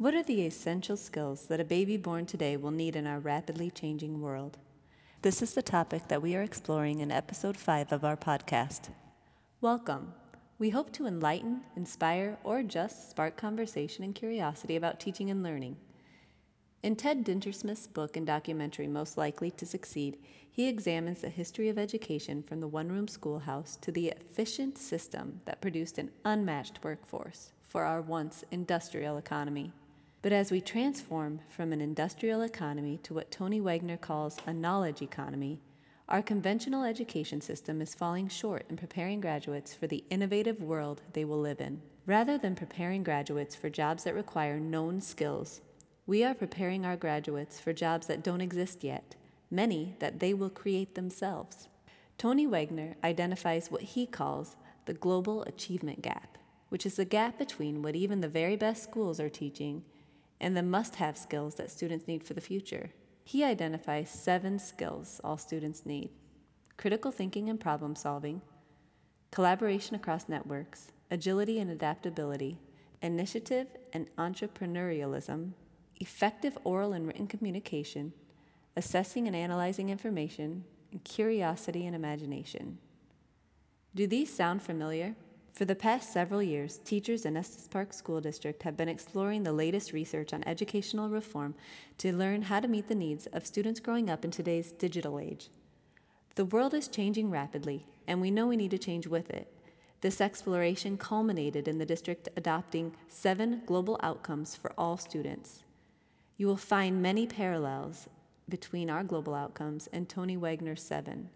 What are the essential skills that a baby born today will need in our rapidly changing world? This is the topic that we are exploring in episode 5 of our podcast. Welcome. We hope to enlighten, inspire, or just spark conversation and curiosity about teaching and learning. In Ted Dintersmith's book and documentary, Most Likely to Succeed, he examines the history of education from the one room schoolhouse to the efficient system that produced an unmatched workforce for our once industrial economy. But as we transform from an industrial economy to what Tony Wagner calls a knowledge economy, our conventional education system is falling short in preparing graduates for the innovative world they will live in. Rather than preparing graduates for jobs that require known skills, we are preparing our graduates for jobs that don't exist yet, many that they will create themselves. Tony Wagner identifies what he calls the global achievement gap, which is the gap between what even the very best schools are teaching and the must have skills that students need for the future. He identifies seven skills all students need critical thinking and problem solving, collaboration across networks, agility and adaptability, initiative and entrepreneurialism, effective oral and written communication, assessing and analyzing information, and curiosity and imagination. Do these sound familiar? For the past several years, teachers in Estes Park School District have been exploring the latest research on educational reform to learn how to meet the needs of students growing up in today's digital age. The world is changing rapidly, and we know we need to change with it. This exploration culminated in the district adopting seven global outcomes for all students. You will find many parallels between our global outcomes and Tony Wagner's seven.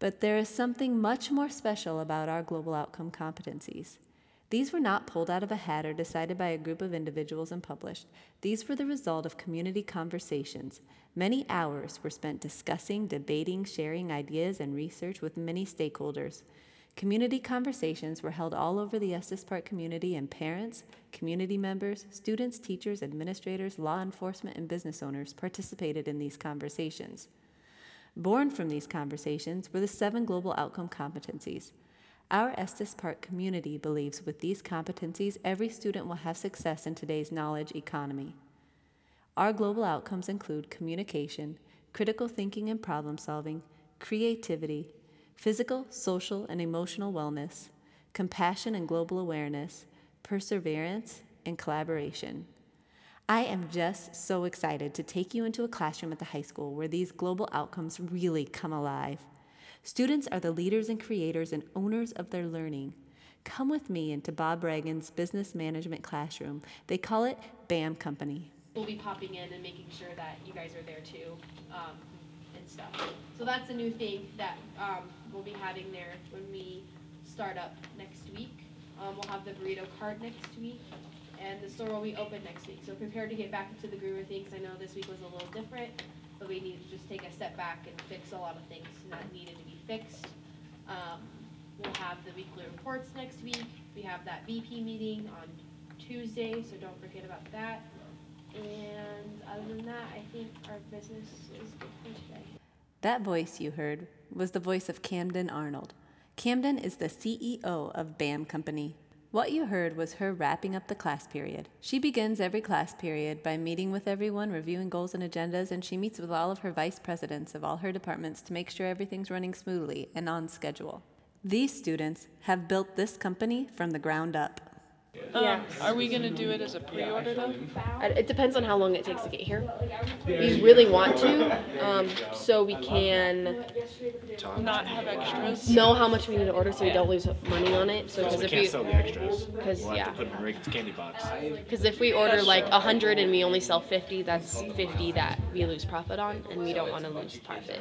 But there is something much more special about our global outcome competencies. These were not pulled out of a hat or decided by a group of individuals and published. These were the result of community conversations. Many hours were spent discussing, debating, sharing ideas, and research with many stakeholders. Community conversations were held all over the Estes Park community, and parents, community members, students, teachers, administrators, law enforcement, and business owners participated in these conversations. Born from these conversations were the seven global outcome competencies. Our Estes Park community believes with these competencies, every student will have success in today's knowledge economy. Our global outcomes include communication, critical thinking and problem solving, creativity, physical, social, and emotional wellness, compassion and global awareness, perseverance, and collaboration. I am just so excited to take you into a classroom at the high school where these global outcomes really come alive. Students are the leaders and creators and owners of their learning. Come with me into Bob Reagan's business management classroom. They call it BAM Company. We'll be popping in and making sure that you guys are there too. Um, and stuff. So that's a new thing that um, we'll be having there when we start up next week. Um, we'll have the burrito card next week, and the store will be open next week. So prepare to get back into the groove of things. I know this week was a little different, but we need to just take a step back and fix a lot of things that needed to be fixed. Um, we'll have the weekly reports next week. We have that VP meeting on Tuesday, so don't forget about that. And other than that, I think our business is good for today. That voice you heard was the voice of Camden Arnold. Camden is the CEO of BAM Company. What you heard was her wrapping up the class period. She begins every class period by meeting with everyone, reviewing goals and agendas, and she meets with all of her vice presidents of all her departments to make sure everything's running smoothly and on schedule. These students have built this company from the ground up. Um, Are we gonna do it as a pre-order though? I- It depends on how long it takes to get here. We really want to, um, so we can Not have extras? know how much we need to order so we don't lose money on it. So because We if can't we, sell the extras. because We'll yeah, have to put them in Reagan's candy box. because if we order like a hundred and we only sell fifty, that's fifty that we lose profit on, and we don't want to lose profit.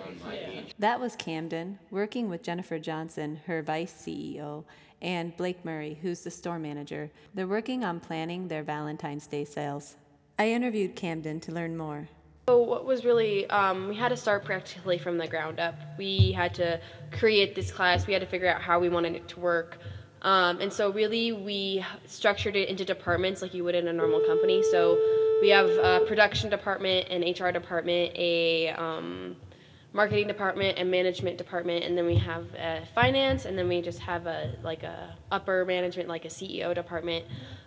That was Camden, working with Jennifer Johnson, her vice CEO, and Blake Murray, who's the store manager. They're working on planning their Valentine's Day sales. I interviewed Camden to learn more. So what was really, um, we had to start practically from the ground up. We had to create this class. We had to figure out how we wanted it to work. Um, and so really we structured it into departments like you would in a normal company. So we have a production department, an HR department, a um, marketing department and management department, and then we have a finance, and then we just have a like a upper management, like a CEO department.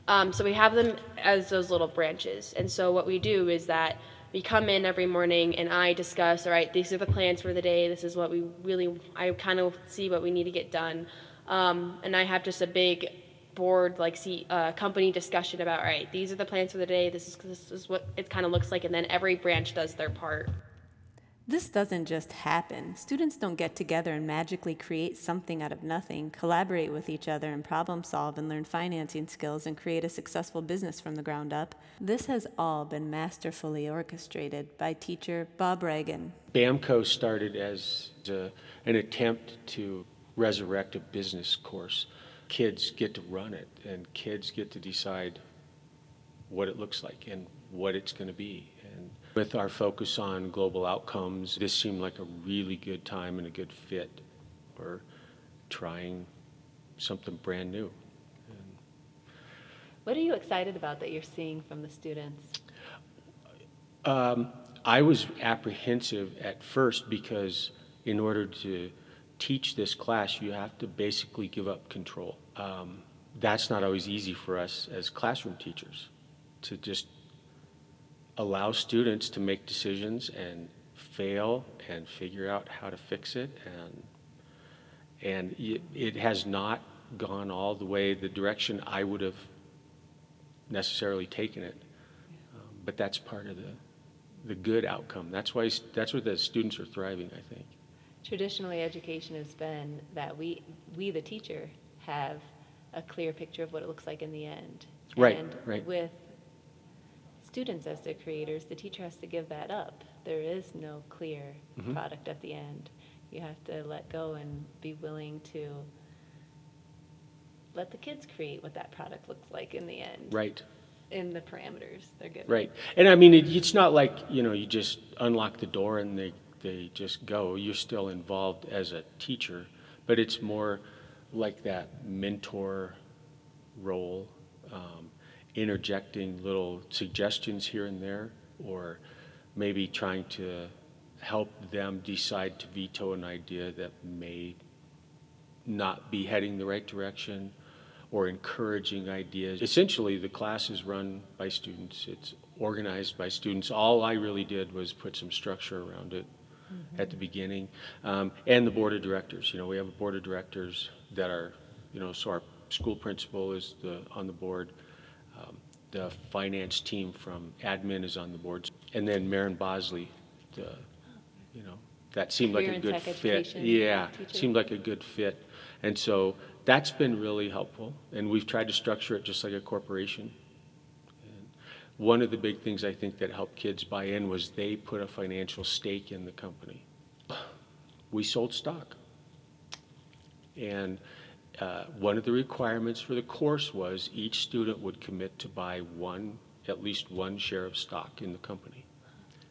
Um, so we have them as those little branches. And so what we do is that we come in every morning and I discuss, all right, these are the plans for the day. This is what we really, I kind of see what we need to get done. Um, and I have just a big board, like, see, uh, company discussion about, all right, these are the plans for the day. This is, this is what it kind of looks like. And then every branch does their part. This doesn't just happen. Students don't get together and magically create something out of nothing, collaborate with each other and problem solve and learn financing skills and create a successful business from the ground up. This has all been masterfully orchestrated by teacher Bob Reagan. BAMCO started as a, an attempt to resurrect a business course. Kids get to run it, and kids get to decide what it looks like and what it's going to be. And with our focus on global outcomes, this seemed like a really good time and a good fit for trying something brand new. What are you excited about that you're seeing from the students? Um, I was apprehensive at first because in order to teach this class, you have to basically give up control. Um, that's not always easy for us as classroom teachers to just allow students to make decisions and fail and figure out how to fix it and and it, it has not gone all the way the direction I would have necessarily taken it um, but that's part of the the good outcome that's why that's where the students are thriving I think Traditionally, education has been that we, we the teacher, have a clear picture of what it looks like in the end. Right, And right. with students as their creators, the teacher has to give that up. There is no clear Mhm. product at the end. You have to let go and be willing to let the kids create what that product looks like in the end. right In the parameters they're given. Right. And I mean, it, it's not like, you know, you just unlock the door and they, they just go. You're still involved as a teacher, but it's more like that mentor role, um, interjecting little suggestions here and there, or maybe trying to help them decide to veto an idea that may not be heading the right direction or encouraging ideas. Essentially, the class is run by students, it's organized by students. All I really did was put some structure around it at the beginning. Um, and the board of directors. You know, we have a board of directors that are, you know, so our school principal is the, on the board. The finance team from admin is on the board. And then Maren Bosley, the, you know, that seemed like Career a and good tech fit. education Yeah, teacher. seemed like a good fit. And so that's been really helpful. And we've tried to structure it just like a corporation. And One of the big things I think that helped kids buy in was they put a financial stake in the company. We sold stock. And uh, one of the requirements for the course was each student would commit to buy one, at least one share of stock in the company.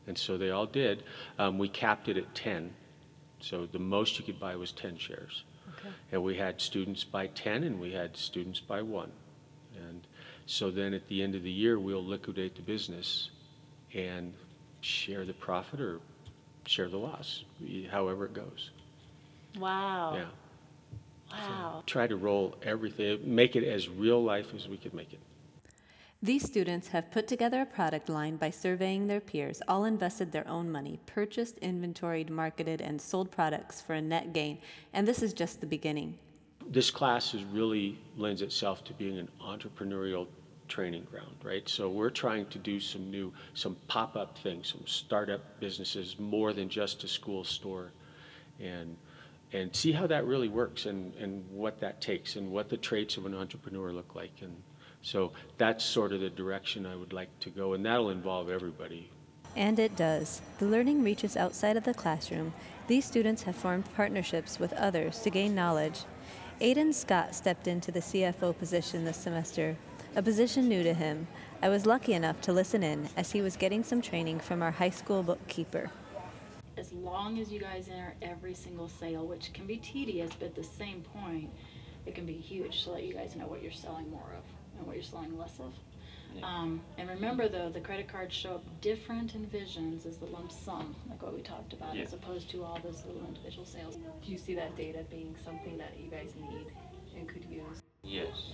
And so they all did. Um, we capped it at 10. So the most you could buy was 10 shares. Okay. And we had students buy 10 and we had students buy one. And so then at the end of the year, we'll liquidate the business and share the profit or share the loss, however it goes. Wow. Yeah. Wow. Try to roll everything, make it as real life as we could make it. These students have put together a product line by surveying their peers, all invested their own money, purchased, inventoried, marketed, and sold products for a net gain. And this is just the beginning. This class is really lends itself to being an entrepreneurial training ground, right? So we're trying to do some new, some pop-up things, some startup businesses, more than just a school store, and and see how that really works and, and what that takes and what the traits of an entrepreneur look like. And so that's sort of the direction I would like to go, and that'll involve everybody. And it does. The learning reaches outside of the classroom. These students have formed partnerships with others to gain knowledge. Aidan Scott stepped into the CFO position this semester, a position new to him. I was lucky enough to listen in as he was getting some training from our high school bookkeeper. As long as you guys enter every single sale, which can be tedious, but at the same point, it can be huge to let you guys know what you're selling more of and what you're selling less of. Um, and remember though, the credit cards show up different in visions as the lump sum, like what we talked about, Yeah. as opposed to all those little individual sales. Do you see that data being something that you guys need and could use? Yes.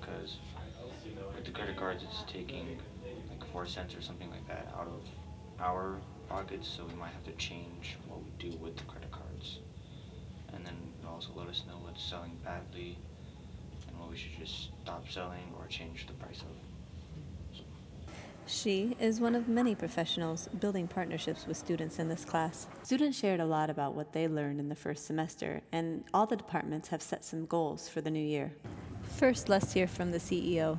Because with the credit cards, it's taking like four cents or something like that out of our pockets, so we might have to change what we do with the credit cards. And then also let us know what's selling badly and what we should just stop selling or change the price of. She is one of many professionals building partnerships with students in this class. Students shared a lot about what they learned in the first semester, and all the departments have set some goals for the new year. First, let's hear from the CEO.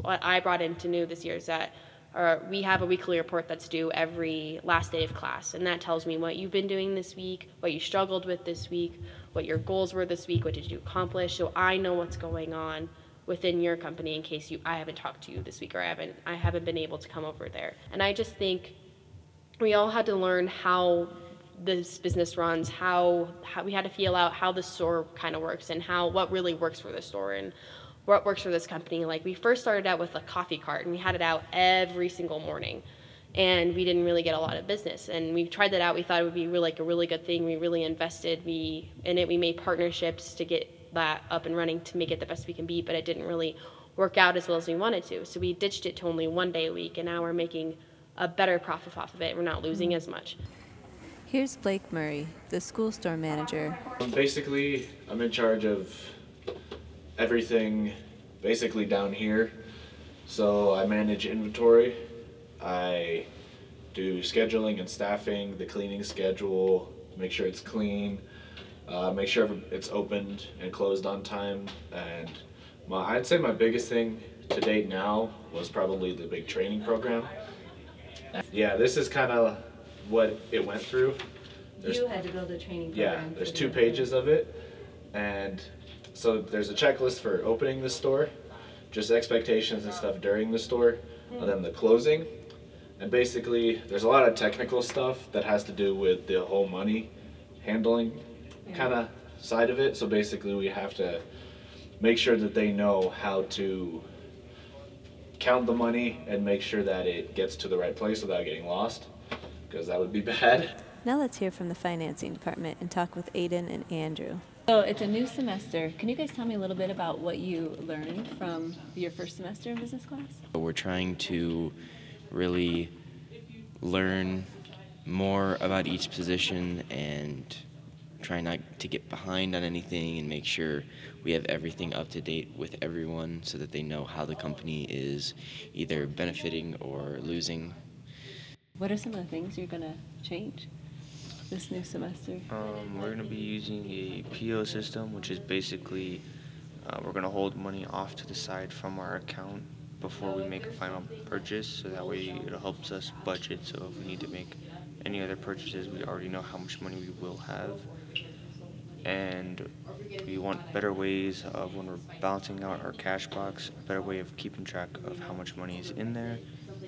what I brought into new this year is that uh, we have a weekly report that's due every last day of class, and that tells me what you've been doing this week, what you struggled with this week, what your goals were this week, what did you accomplish, so I know what's going on within your company in case you I haven't talked to you this week or I haven't I haven't been able to come over there. And I just think we all had to learn how this business runs, how, how we had to feel out how the store kind of works and how what really works for the store. And what works for this company. Like we first started out with a coffee cart and we had it out every single morning. And we didn't really get a lot of business. And we tried that out. We thought it would be really, like a really good thing. We really invested we in it. We made partnerships to get that up and running to make it the best we can be, but it didn't really work out as well as we wanted to. So we ditched it to only one day a week, and now we're making a better profit off of it. We're not losing as much. Here's Blake Murray, the school store manager. Um, Basically, I'm in charge of everything basically down here. So I manage inventory, I do scheduling and staffing, the cleaning schedule, make sure it's clean, uh, make sure it's opened and closed on time. And my, I'd say my biggest thing to date now was probably the big training program. Yeah, this is kind of what it went through. There's- You had to build a training yeah, program. for there's two pages of it, and so there's a checklist for opening the store, just expectations and stuff during the store, and then the closing. And basically, there's a lot of technical stuff that has to do with the whole money handling kind of side of it. So basically, we have to make sure that they know how to count the money and make sure that it gets to the right place without getting lost, because that would be bad. Now let's hear from the financing department and talk with Aiden and Andrew. So it's a new semester. Can you guys tell me a little bit about what you learned from your first semester in business class? We're trying to really learn more about each position and try not to get behind on anything and make sure we have everything up to date with everyone so that they know how the company is either benefiting or losing. What are some of the things you're going to change this new semester? Um, we're gonna be using a PO system, which is basically uh, we're gonna hold money off to the side from our account before we make a final purchase, so that way it helps us budget. So if we need to make any other purchases, we already know how much money we will have, and we want better ways of when we're balancing out our cash box, a better way of keeping track of how much money is in there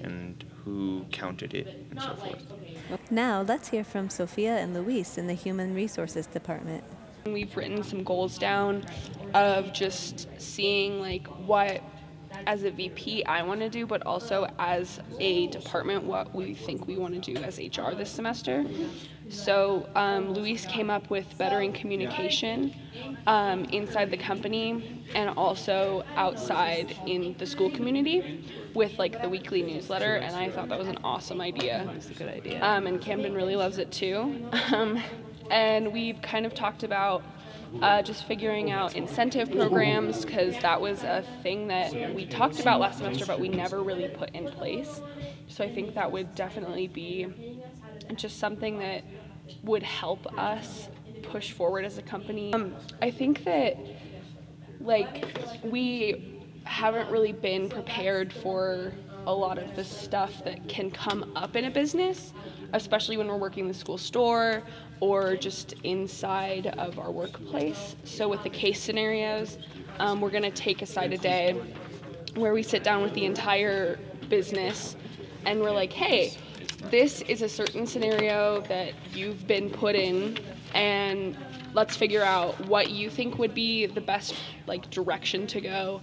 and who counted it and so forth. Now let's hear from Sophia and Luis in the Human Resources Department. We've written some goals down of just seeing like what as a VP I want to do, but also as a department what we think we want to do as HR this semester. So um, Luis came up with bettering communication um, inside the company and also outside in the school community with like the weekly newsletter, and I thought that was an awesome idea. That's a good idea. Um, and Camden really loves it too. Um, and we've kind of talked about uh, just figuring out incentive programs because that was a thing that we talked about last semester, but we never really put in place. So I think that would definitely be just something that would help us push forward as a company. Um, I think that like we haven't really been prepared for a lot of the stuff that can come up in a business, especially when we're working in the school store or just inside of our workplace. So, with the case scenarios, um, we're going to take aside a day where we sit down with the entire business and we're like, hey, this is a certain scenario that you've been put in and let's figure out what you think would be the best like direction to go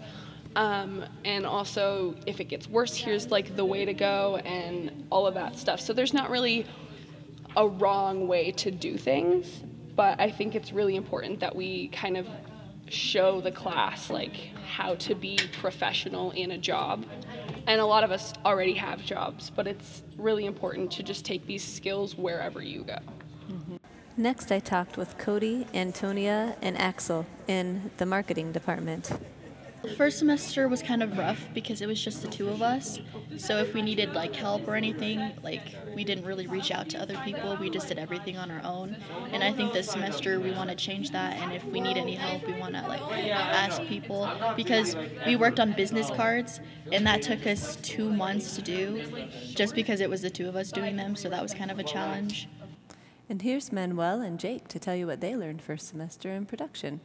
Um, and also, if it gets worse, here's like the way to go and all of that stuff. So there's not really a wrong way to do things, but I think it's really important that we kind of show the class like how to be professional in a job. And a lot of us already have jobs, but it's really important to just take these skills wherever you go. Next, I talked with Cody, Antonia, and Axel in the marketing department. First semester was kind of rough because it was just the two of us. So if we needed like help or anything, like we didn't really reach out to other people. We just did everything on our own. And I think this semester we want to change that and if we need any help, we want to like ask people because we worked on business cards and that took us 2 months to do just because it was the two of us doing them, so that was kind of a challenge. And here's Manuel and Jake to tell you what they learned first semester in production.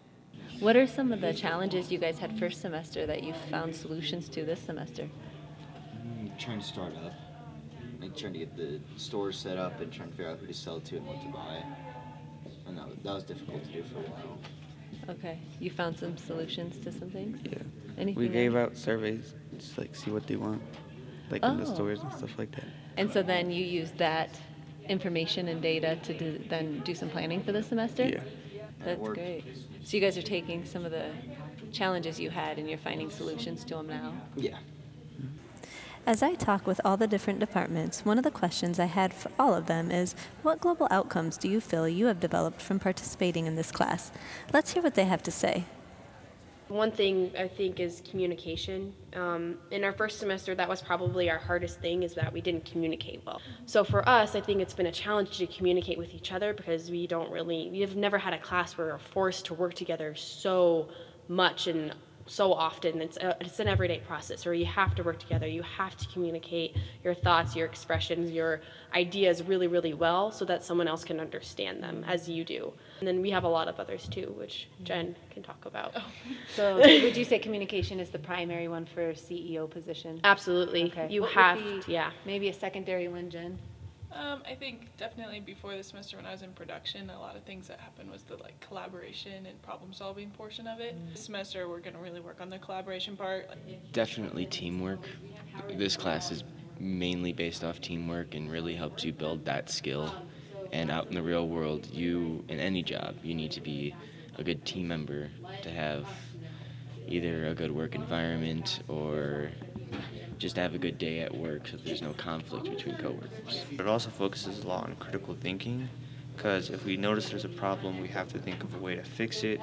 What are some of the challenges you guys had first semester that you found solutions to this semester? Mm, trying to start up, like trying to get the store set up and trying to figure out who to sell to and what to buy. And that, was- that was difficult to do for a while. Okay, you found some solutions to some things? Yeah. Anything We gave out surveys, just like see what they want, like in the Oh. stores and stuff like that. And so then you use that information and data to do, then do some planning for the semester? Yeah. That's great. So you guys are taking some of the challenges you had and you're finding solutions to them now? Yeah. As I talk with all the different departments, one of the questions I had for all of them is what global outcomes do you feel you have developed from participating in this class? Let's hear what they have to say. One thing I think is communication. Um, in our first semester, that was probably our hardest thing is that we didn't communicate well. So for us, I think it's been a challenge to communicate with each other because we don't really, we have never had a class where we're forced to work together so much and so often. It's, a, it's an everyday process where you have to work together. You have to communicate your thoughts, your expressions, your ideas really, really well so that someone else can understand them as you do. And then we have a lot of others too, which Jen can talk about. Oh. So would you say communication is the primary one for CEO position? Absolutely. Okay. You What would have, be yeah. Maybe a secondary one, Jen? Um, I think definitely before the semester when I was in production, a lot of things that happened was the like collaboration and problem solving portion of it. This semester we're gonna really work on the collaboration part. Definitely teamwork. This class is mainly based off teamwork and really helps you build that skill. And out in the real world, you, in any job, you need to be a good team member to have either a good work environment or just have a good day at work so there's no conflict between coworkers. But it also focuses a lot on critical thinking because if we notice there's a problem, we have to think of a way to fix it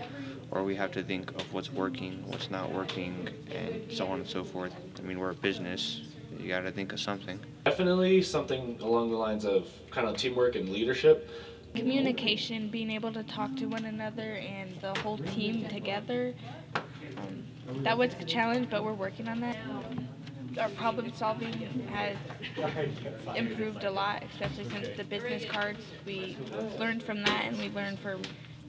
or we have to think of what's working, what's not working, and so on and so forth. I mean, we're a business, you got to think of something. Definitely something along the lines of kind of teamwork and leadership. Communication, being able to talk to one another and the whole team together. Um, that was a challenge, but we're working on that. Our problem solving has improved a lot, especially since the business cards. We learned from that, and we learned for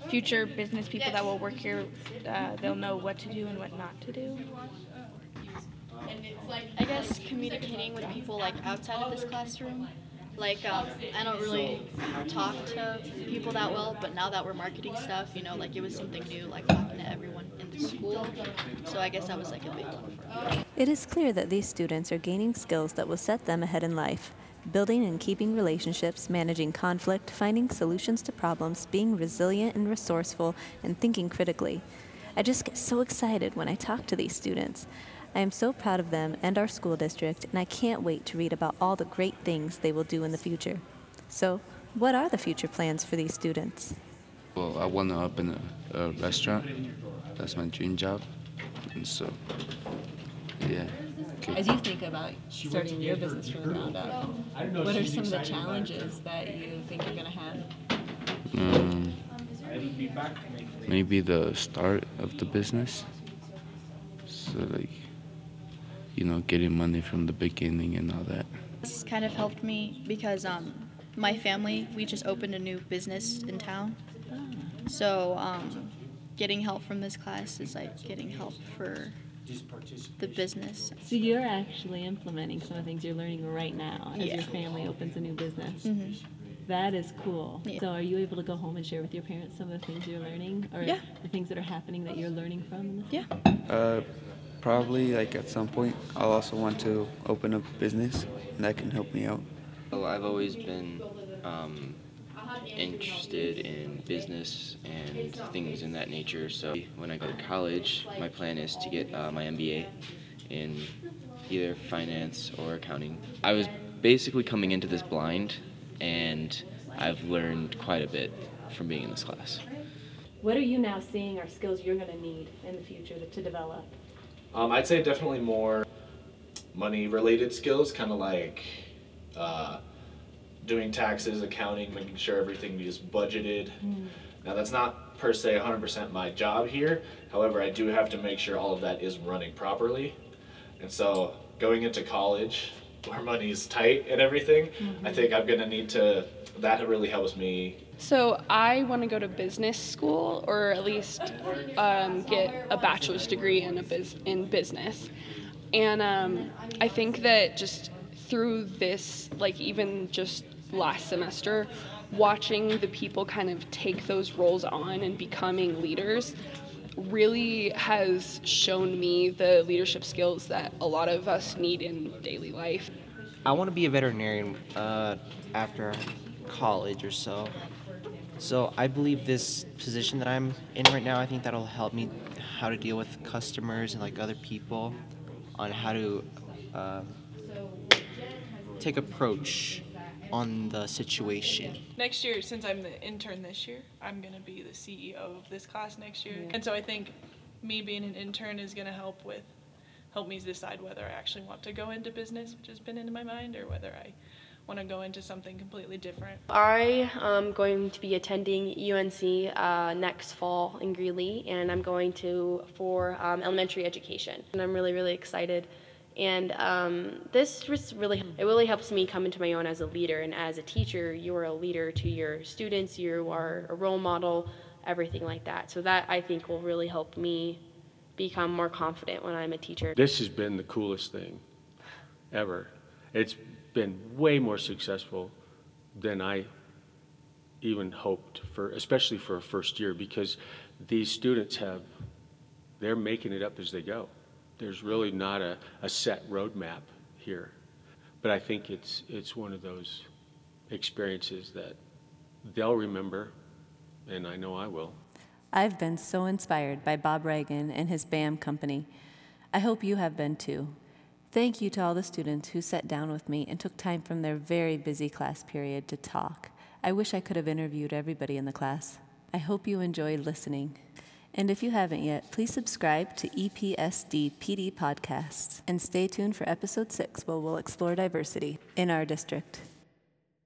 future business people that will work here, uh, they'll know what to do and what not to do. And it's like I guess communicating with people like outside of this classroom. Like um, I don't really talk to people that well, but now that we're marketing stuff, you know, like it was something new, like talking to everyone school. So I guess that was like a big one for. It is clear that these students are gaining skills that will set them ahead in life. Building and keeping relationships, managing conflict, finding solutions to problems, being resilient and resourceful, and thinking critically. I just get so excited when I talk to these students. I am so proud of them and our school district, and I can't wait to read about all the great things they will do in the future. So, what are the future plans for these students? Well, I want to open a, a restaurant. That's my dream job. And so, yeah. As you think about starting your business from the ground up, what are some of the challenges that you think you're going to have? Um, maybe the start of the business. So like, you know, getting money from the beginning and all that. This kind of helped me because um, my family, we just opened a new business in town. So um, getting help from this class is like getting help for the business. So you're actually implementing some of the things you're learning right now as Yeah. your family opens a new business. Mhm. That is cool. Yeah. So are you able to go home and share with your parents some of the things you're learning or Yeah. the things that are happening that you're learning from? Yeah. Uh, Probably like at some point, I'll also want to open a business, and that can help me out. Well, I've always been um, interested in business and things in that nature. So when I go to college, my plan is to get uh, my MBA in either finance or accounting. I was basically coming into this blind, and I've learned quite a bit from being in this class. What are you now seeing are skills you're going to need in the future to, to develop? Um, I'd say definitely more money related skills, kind of like uh, doing taxes, accounting, making sure everything is budgeted. Now, that's not per se 100% my job here. However, I do have to make sure all of that is running properly. And so, going into college where money's tight and everything, I think I'm going to need to, that really helps me So I want to go to business school, or at least um, get a bachelor's degree in a biz- in business. And um, I think that just through this, like even just last semester, watching the people kind of take those roles on and becoming leaders really has shown me the leadership skills that a lot of us need in daily life. I want to be a veterinarian uh, after college or so. So I believe this position that I'm in right now, I think that'll help me how to deal with customers and like other people on how to uh, take approach on the situation. Next year, since I'm the intern this year, I'm gonna be the CEO of this class next year. And so I think me being an intern is gonna help with, help me decide whether I actually want to go into business, which has been in my mind, or whether I want to go into something completely different. I am going to be attending UNC uh, next fall in Greeley, and I'm going to for um, elementary education. And I'm really, really excited. And um, this just really, it really helps me come into my own as a leader. And as a teacher, you are a leader to your students. You are a role model, everything like that. So that I think will really help me become more confident when I'm a teacher. This has been the coolest thing ever. It's been way more successful than I even hoped for, especially for a first year, because these students have, they're making it up as they go. There's really not a, a set roadmap here. But I think it's, it's one of those experiences that they'll remember, and I know I will. I've been so inspired by Bob Reagan and his BAM company. I hope you have been too. Thank you to all the students who sat down with me and took time from their very busy class period to talk. I wish I could have interviewed everybody in the class. I hope you enjoyed listening. And if you haven't yet, please subscribe to EPSD PD Podcasts and stay tuned for episode six where we'll explore diversity in our district.